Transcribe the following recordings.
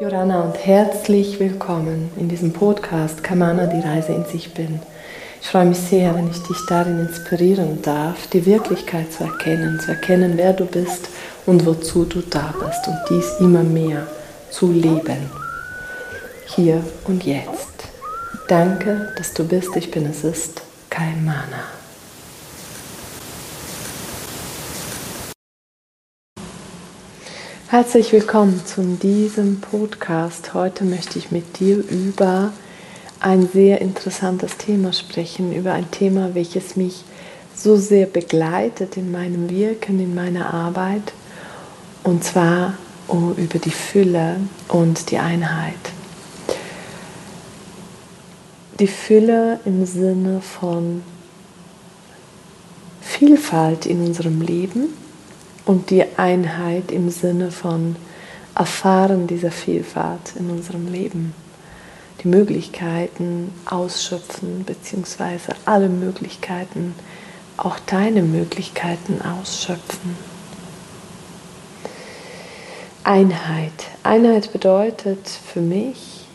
Joranna und herzlich willkommen in diesem Podcast Kamana, die Reise in sich bin. Ich freue mich sehr, wenn ich dich darin inspirieren darf, die Wirklichkeit zu erkennen, zu erkennen, wer du bist und wozu du da bist und dies immer mehr zu leben. Hier und jetzt. Danke, dass du bist, ich bin es ist, kein Mana. Herzlich willkommen zu diesem Podcast. Heute möchte ich mit dir über ein sehr interessantes Thema sprechen, über ein Thema, welches mich so sehr begleitet in meinem Wirken, in meiner Arbeit, und zwar über die Fülle und die Einheit. Die Fülle im Sinne von Vielfalt in unserem Leben und die Einheit im Sinne von Erfahren dieser Vielfalt in unserem Leben. Die Möglichkeiten ausschöpfen, beziehungsweise alle Möglichkeiten, auch deine Möglichkeiten ausschöpfen. Einheit. Einheit bedeutet für mich,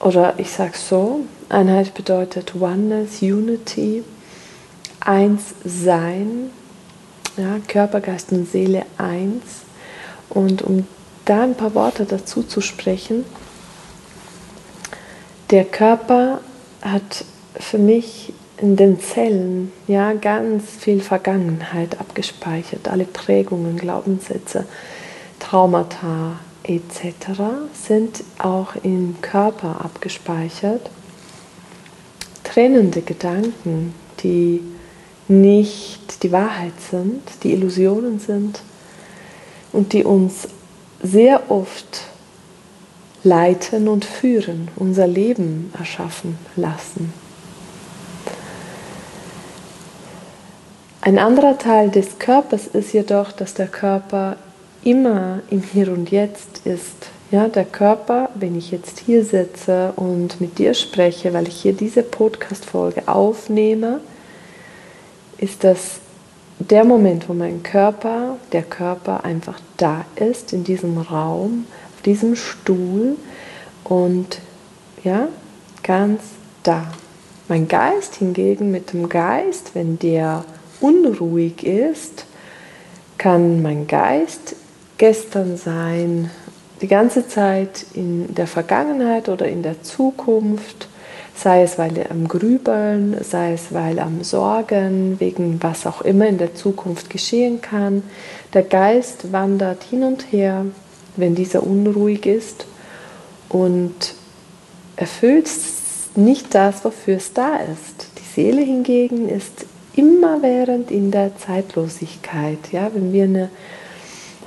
oder ich sage so, Einheit bedeutet Oneness, Unity, eins sein ja, Körper, Geist und Seele eins. Und um da ein paar Worte dazu zu sprechen, der Körper hat für mich in den Zellen ja ganz viel Vergangenheit abgespeichert, alle Prägungen, Glaubenssätze, Traumata etc. sind auch im Körper abgespeichert. Trennende Gedanken, die nicht die Wahrheit sind, die Illusionen sind und die uns sehr oft leiten und führen, unser Leben erschaffen lassen. Ein anderer Teil des Körpers ist jedoch, dass der Körper immer im Hier und Jetzt ist. Ja, der Körper, wenn ich jetzt hier sitze und mit dir spreche, weil ich hier diese Podcast-Folge aufnehme, ist das der Moment, wo mein Körper, der Körper einfach da ist, in diesem Raum, auf diesem Stuhl und ja, ganz da. Mein Geist hingegen mit dem Geist, wenn der unruhig ist, kann mein Geist gestern sein, die ganze Zeit in der Vergangenheit oder in der Zukunft sei es weil er am Grübeln, sei es weil am Sorgen, wegen was auch immer in der Zukunft geschehen kann. Der Geist wandert hin und her, wenn dieser unruhig ist und erfüllt nicht das, wofür es da ist. Die Seele hingegen ist immerwährend in der Zeitlosigkeit. Ja, wenn wir eine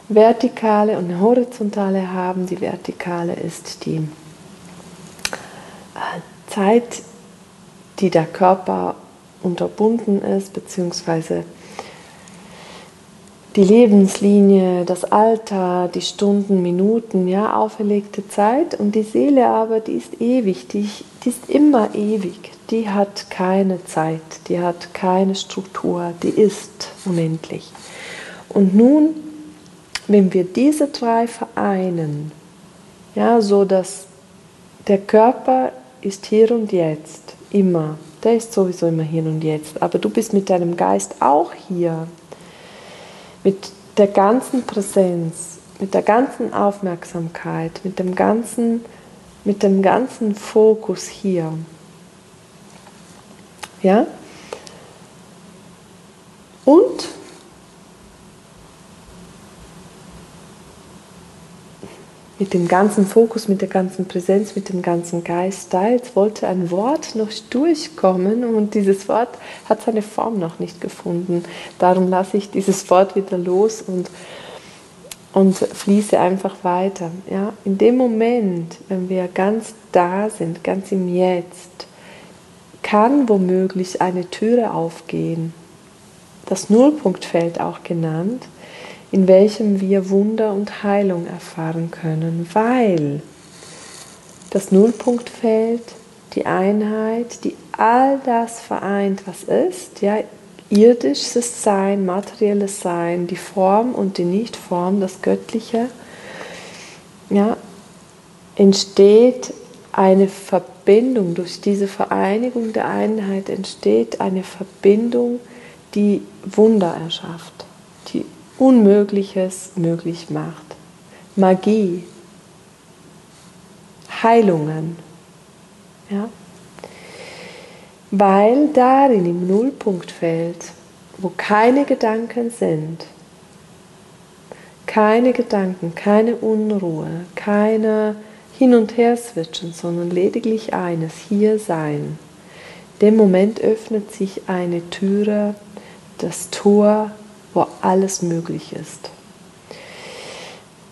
vertikale und eine horizontale haben, die vertikale ist die äh, Zeit, die der Körper unterbunden ist, beziehungsweise die Lebenslinie, das Alter, die Stunden, Minuten, ja, auferlegte Zeit und die Seele aber, die ist ewig, die, die ist immer ewig, die hat keine Zeit, die hat keine Struktur, die ist unendlich. Und nun, wenn wir diese drei vereinen, ja, so dass der Körper ist hier und jetzt, immer. Der ist sowieso immer hier und jetzt. Aber du bist mit deinem Geist auch hier. Mit der ganzen Präsenz, mit der ganzen Aufmerksamkeit, mit dem ganzen, mit dem ganzen Fokus hier. Ja? Und mit dem ganzen Fokus, mit der ganzen Präsenz, mit dem ganzen Geist da. Jetzt wollte ein Wort noch durchkommen und dieses Wort hat seine Form noch nicht gefunden. Darum lasse ich dieses Wort wieder los und, und fließe einfach weiter. Ja? In dem Moment, wenn wir ganz da sind, ganz im Jetzt, kann womöglich eine Türe aufgehen. Das Nullpunktfeld auch genannt in welchem wir Wunder und Heilung erfahren können, weil das Nullpunktfeld, die Einheit, die all das vereint, was ist, ja, irdisches Sein, materielles Sein, die Form und die Nichtform, das Göttliche, ja, entsteht eine Verbindung, durch diese Vereinigung der Einheit entsteht eine Verbindung, die Wunder erschafft, Unmögliches möglich macht. Magie, Heilungen. Ja? Weil darin im Nullpunktfeld, wo keine Gedanken sind, keine Gedanken, keine Unruhe, keine hin und her switchen, sondern lediglich eines, hier sein. Dem Moment öffnet sich eine Türe, das Tor, wo alles möglich ist.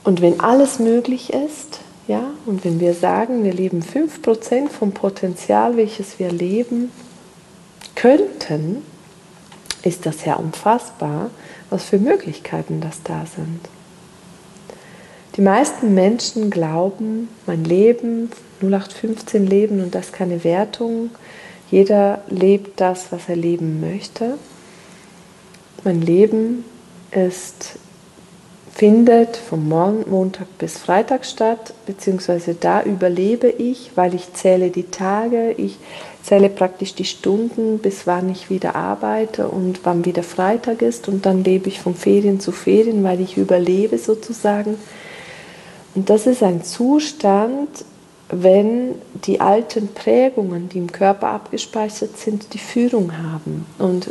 Und wenn alles möglich ist, ja, und wenn wir sagen, wir leben 5% vom Potenzial, welches wir leben könnten, ist das ja unfassbar, was für Möglichkeiten das da sind. Die meisten Menschen glauben, mein Leben, 0815 Leben und das keine Wertung. Jeder lebt das, was er leben möchte. Mein Leben ist, findet vom Montag bis Freitag statt, beziehungsweise da überlebe ich, weil ich zähle die Tage, ich zähle praktisch die Stunden, bis wann ich wieder arbeite und wann wieder Freitag ist und dann lebe ich von Ferien zu Ferien, weil ich überlebe sozusagen. Und das ist ein Zustand, wenn die alten Prägungen, die im Körper abgespeichert sind, die Führung haben und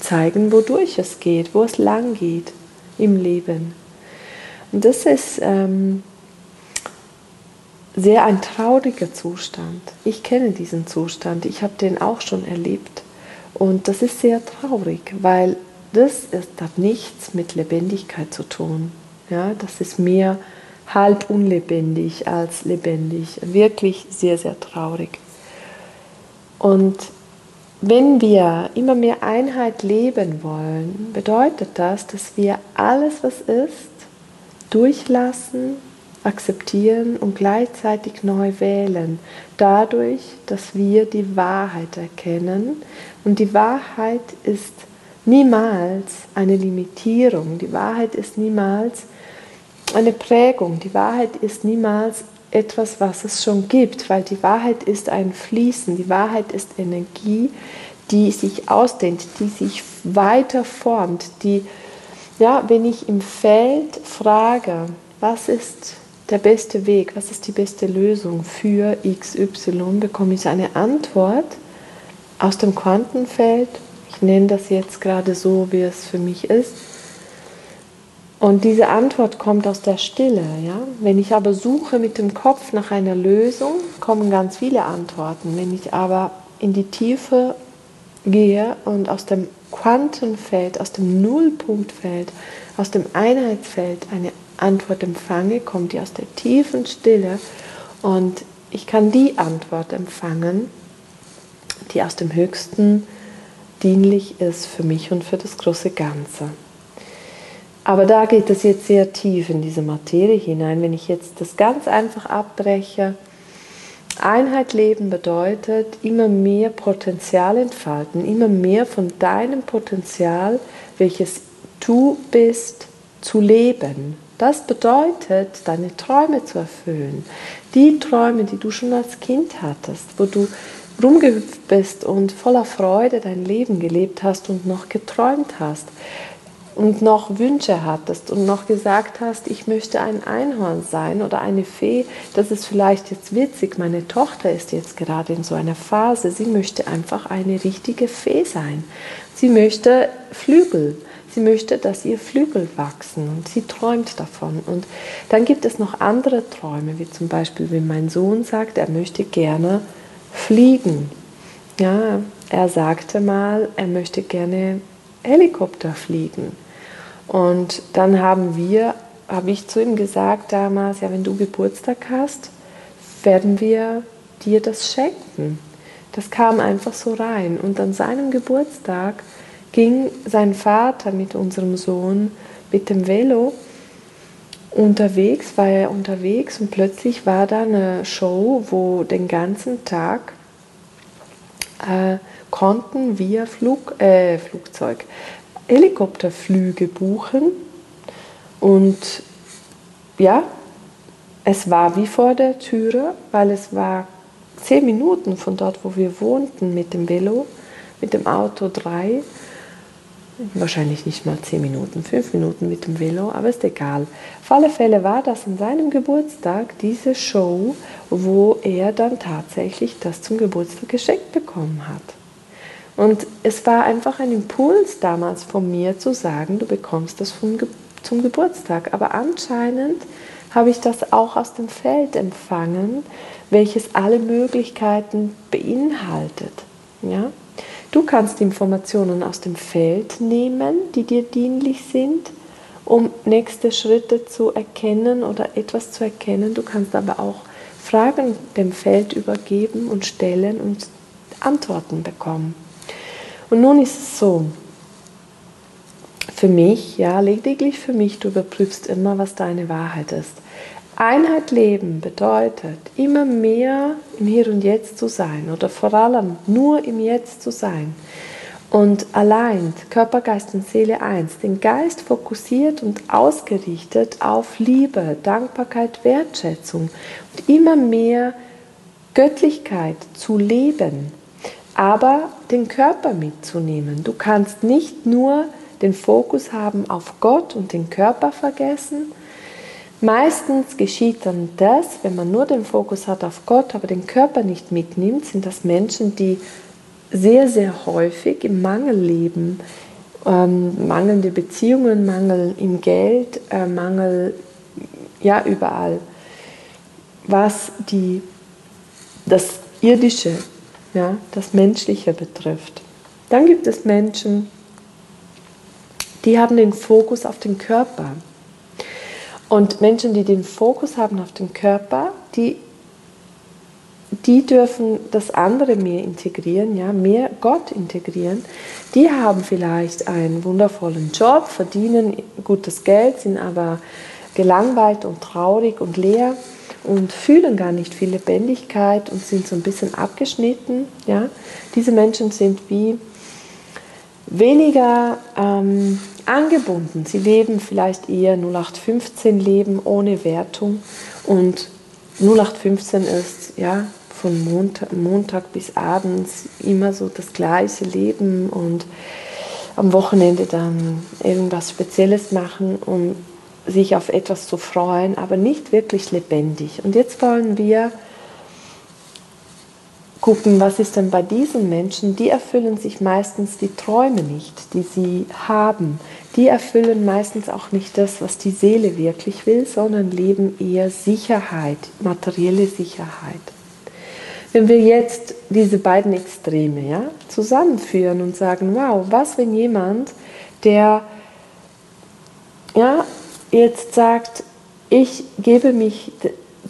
zeigen, wodurch es geht, wo es lang geht im Leben. Und das ist ähm, sehr ein trauriger Zustand. Ich kenne diesen Zustand, ich habe den auch schon erlebt. Und das ist sehr traurig, weil das ist, hat nichts mit Lebendigkeit zu tun. Ja, das ist mehr halb unlebendig als lebendig. Wirklich sehr, sehr traurig. Und wenn wir immer mehr Einheit leben wollen, bedeutet das, dass wir alles, was ist, durchlassen, akzeptieren und gleichzeitig neu wählen. Dadurch, dass wir die Wahrheit erkennen. Und die Wahrheit ist niemals eine Limitierung. Die Wahrheit ist niemals eine Prägung. Die Wahrheit ist niemals etwas, was es schon gibt, weil die Wahrheit ist ein Fließen, die Wahrheit ist Energie, die sich ausdehnt, die sich weiter formt, die, ja, wenn ich im Feld frage, was ist der beste Weg, was ist die beste Lösung für XY, bekomme ich eine Antwort aus dem Quantenfeld. Ich nenne das jetzt gerade so, wie es für mich ist und diese Antwort kommt aus der Stille. Ja? Wenn ich aber suche mit dem Kopf nach einer Lösung, kommen ganz viele Antworten. Wenn ich aber in die Tiefe gehe und aus dem Quantenfeld, aus dem Nullpunktfeld, aus dem Einheitsfeld eine Antwort empfange, kommt die aus der tiefen Stille und ich kann die Antwort empfangen, die aus dem Höchsten dienlich ist für mich und für das große Ganze. Aber da geht es jetzt sehr tief in diese Materie hinein. Wenn ich jetzt das ganz einfach abbreche, Einheit leben bedeutet immer mehr Potenzial entfalten, immer mehr von deinem Potenzial, welches du bist, zu leben. Das bedeutet, deine Träume zu erfüllen. Die Träume, die du schon als Kind hattest, wo du rumgehüpft bist und voller Freude dein Leben gelebt hast und noch geträumt hast und noch Wünsche hattest und noch gesagt hast, ich möchte ein Einhorn sein oder eine Fee, das ist vielleicht jetzt witzig. Meine Tochter ist jetzt gerade in so einer Phase, sie möchte einfach eine richtige Fee sein. Sie möchte Flügel. Sie möchte, dass ihr Flügel wachsen und sie träumt davon. Und dann gibt es noch andere Träume, wie zum Beispiel, wenn mein Sohn sagt, er möchte gerne fliegen. Ja, er sagte mal, er möchte gerne Helikopter fliegen. Und dann haben wir, habe ich zu ihm gesagt damals, ja, wenn du Geburtstag hast, werden wir dir das schenken. Das kam einfach so rein. Und an seinem Geburtstag ging sein Vater mit unserem Sohn mit dem Velo unterwegs, war er unterwegs und plötzlich war da eine Show, wo den ganzen Tag äh, konnten wir Flug, äh, Flugzeug, Helikopterflüge buchen und ja, es war wie vor der Türe, weil es war zehn Minuten von dort, wo wir wohnten mit dem Velo, mit dem Auto drei. Wahrscheinlich nicht mal zehn Minuten, fünf Minuten mit dem Velo, aber ist egal. Auf alle Fälle war das an seinem Geburtstag diese Show, wo er dann tatsächlich das zum Geburtstag geschenkt bekommen hat. Und es war einfach ein Impuls damals von mir zu sagen, du bekommst das vom, zum Geburtstag. Aber anscheinend habe ich das auch aus dem Feld empfangen, welches alle Möglichkeiten beinhaltet. Ja? Du kannst Informationen aus dem Feld nehmen, die dir dienlich sind, um nächste Schritte zu erkennen oder etwas zu erkennen. Du kannst aber auch Fragen dem Feld übergeben und stellen und Antworten bekommen. Und nun ist es so, für mich, ja, lediglich für mich, du überprüfst immer, was deine Wahrheit ist. Einheit leben bedeutet, immer mehr im Hier und Jetzt zu sein oder vor allem nur im Jetzt zu sein. Und allein Körper, Geist und Seele eins, den Geist fokussiert und ausgerichtet auf Liebe, Dankbarkeit, Wertschätzung und immer mehr Göttlichkeit zu leben aber den Körper mitzunehmen. Du kannst nicht nur den Fokus haben auf Gott und den Körper vergessen. Meistens geschieht dann das, wenn man nur den Fokus hat auf Gott, aber den Körper nicht mitnimmt, sind das Menschen, die sehr, sehr häufig im Mangel leben. Ähm, mangelnde Beziehungen, Mangel im Geld, äh, Mangel ja überall, was die, das Irdische ja, das Menschliche betrifft. Dann gibt es Menschen, die haben den Fokus auf den Körper. Und Menschen, die den Fokus haben auf den Körper, die, die dürfen das andere mehr integrieren, ja, mehr Gott integrieren. Die haben vielleicht einen wundervollen Job, verdienen gutes Geld, sind aber gelangweilt und traurig und leer und fühlen gar nicht viel Lebendigkeit und sind so ein bisschen abgeschnitten. Ja? Diese Menschen sind wie weniger ähm, angebunden. Sie leben vielleicht eher 0815 Leben ohne Wertung und 0815 ist ja von Montag, Montag bis abends immer so das gleiche Leben und am Wochenende dann irgendwas Spezielles machen, um sich auf etwas zu freuen, aber nicht wirklich lebendig. Und jetzt wollen wir gucken, was ist denn bei diesen Menschen, die erfüllen sich meistens die Träume nicht, die sie haben. Die erfüllen meistens auch nicht das, was die Seele wirklich will, sondern leben eher Sicherheit, materielle Sicherheit. Wenn wir jetzt diese beiden Extreme ja, zusammenführen und sagen, wow, was wenn jemand, der ja, jetzt sagt, ich gebe mich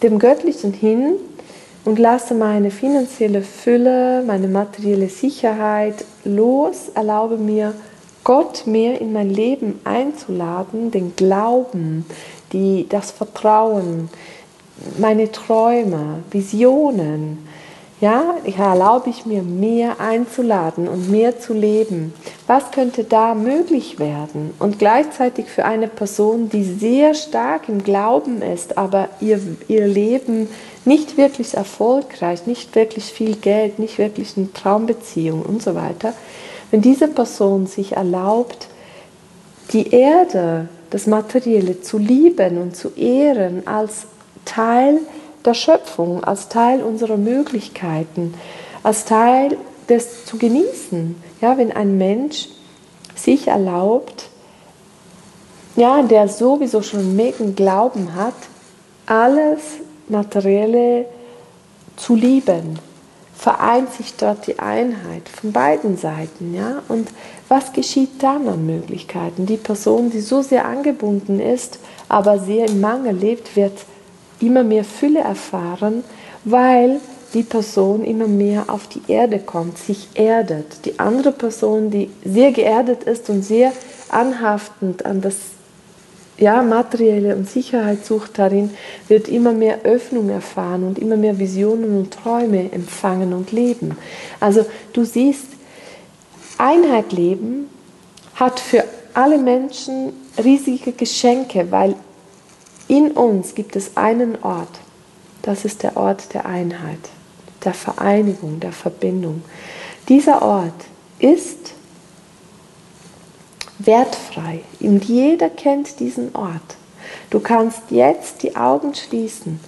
dem Göttlichen hin und lasse meine finanzielle Fülle, meine materielle Sicherheit los, erlaube mir, Gott mehr in mein Leben einzuladen, den Glauben, die, das Vertrauen, meine Träume, Visionen, ja, erlaube ich mir mehr einzuladen und mehr zu leben. Was könnte da möglich werden? Und gleichzeitig für eine Person, die sehr stark im Glauben ist, aber ihr, ihr Leben nicht wirklich erfolgreich, nicht wirklich viel Geld, nicht wirklich eine Traumbeziehung und so weiter, wenn diese Person sich erlaubt, die Erde, das Materielle zu lieben und zu ehren als Teil der Schöpfung, als Teil unserer Möglichkeiten, als Teil des zu genießen. Ja, wenn ein Mensch sich erlaubt, ja, der sowieso schon mega Glauben hat, alles Materielle zu lieben, vereint sich dort die Einheit von beiden Seiten, ja? Und was geschieht dann an Möglichkeiten? Die Person, die so sehr angebunden ist, aber sehr im Mangel lebt, wird immer mehr Fülle erfahren, weil die Person immer mehr auf die Erde kommt, sich erdet. Die andere Person, die sehr geerdet ist und sehr anhaftend an das ja, materielle und Sicherheit sucht darin, wird immer mehr Öffnung erfahren und immer mehr Visionen und Träume empfangen und leben. Also du siehst, Einheit leben hat für alle Menschen riesige Geschenke, weil In uns gibt es einen Ort. Das ist der Ort der Einheit, der Vereinigung, der Verbindung. Dieser Ort ist wertfrei und jeder kennt diesen Ort. Du kannst jetzt die Augen schließen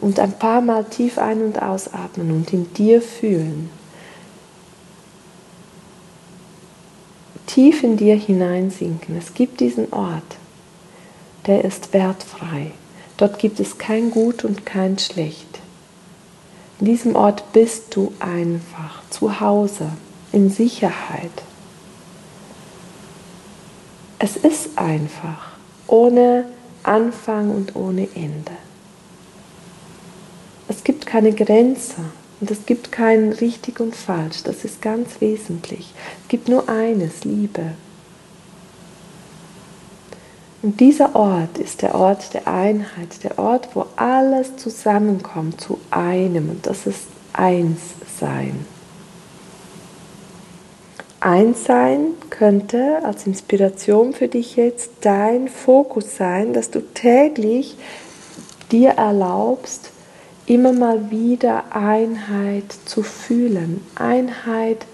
und ein paar Mal tief ein- und ausatmen und in dir fühlen. Tief in dir hineinsinken. Es gibt diesen Ort, der ist wertfrei. Dort gibt es kein Gut und kein Schlecht. In diesem Ort bist du einfach zu Hause, in Sicherheit. Es ist einfach, ohne Anfang und ohne Ende. Es gibt keine Grenze und es gibt kein richtig und falsch. Das ist ganz wesentlich. Es gibt nur eines, Liebe. Und dieser Ort ist der Ort der Einheit, der Ort, wo alles zusammenkommt zu einem. Und das ist Einssein. Einssein könnte als Inspiration für dich jetzt dein Fokus sein, dass du täglich dir erlaubst, immer mal wieder Einheit zu fühlen, Einheit,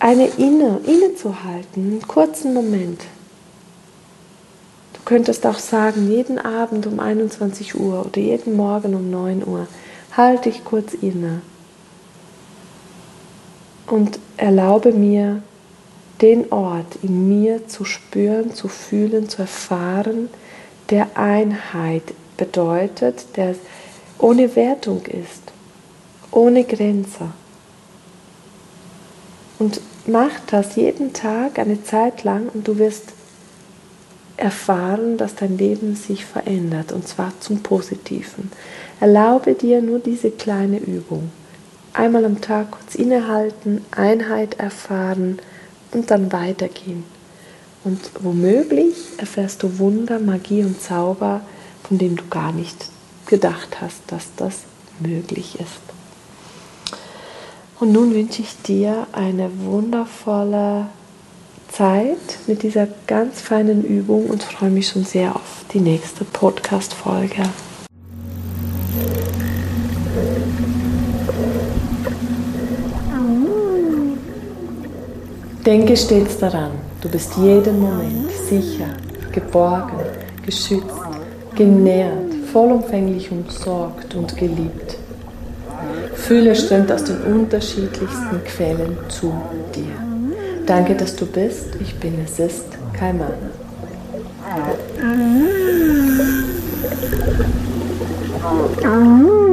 eine Inne, innezuhalten, einen kurzen Moment. Könntest auch sagen, jeden Abend um 21 Uhr oder jeden Morgen um 9 Uhr, halte ich kurz inne und erlaube mir, den Ort in mir zu spüren, zu fühlen, zu erfahren, der Einheit bedeutet, der ohne Wertung ist, ohne Grenze. Und mach das jeden Tag eine Zeit lang und du wirst erfahren, dass dein Leben sich verändert und zwar zum Positiven. Erlaube dir nur diese kleine Übung einmal am Tag kurz innehalten, Einheit erfahren und dann weitergehen. Und womöglich erfährst du Wunder, Magie und Zauber, von denen du gar nicht gedacht hast, dass das möglich ist. Und nun wünsche ich dir eine wundervolle Zeit mit dieser ganz feinen Übung und freue mich schon sehr auf die nächste Podcast-Folge. Denke stets daran, du bist jeden Moment sicher, geborgen, geschützt, genährt, vollumfänglich umsorgt und geliebt. Fühle strömt aus den unterschiedlichsten Quellen zu dir. Danke, dass du bist. Ich bin es ist Kaimana. Ah. Mm. Mm.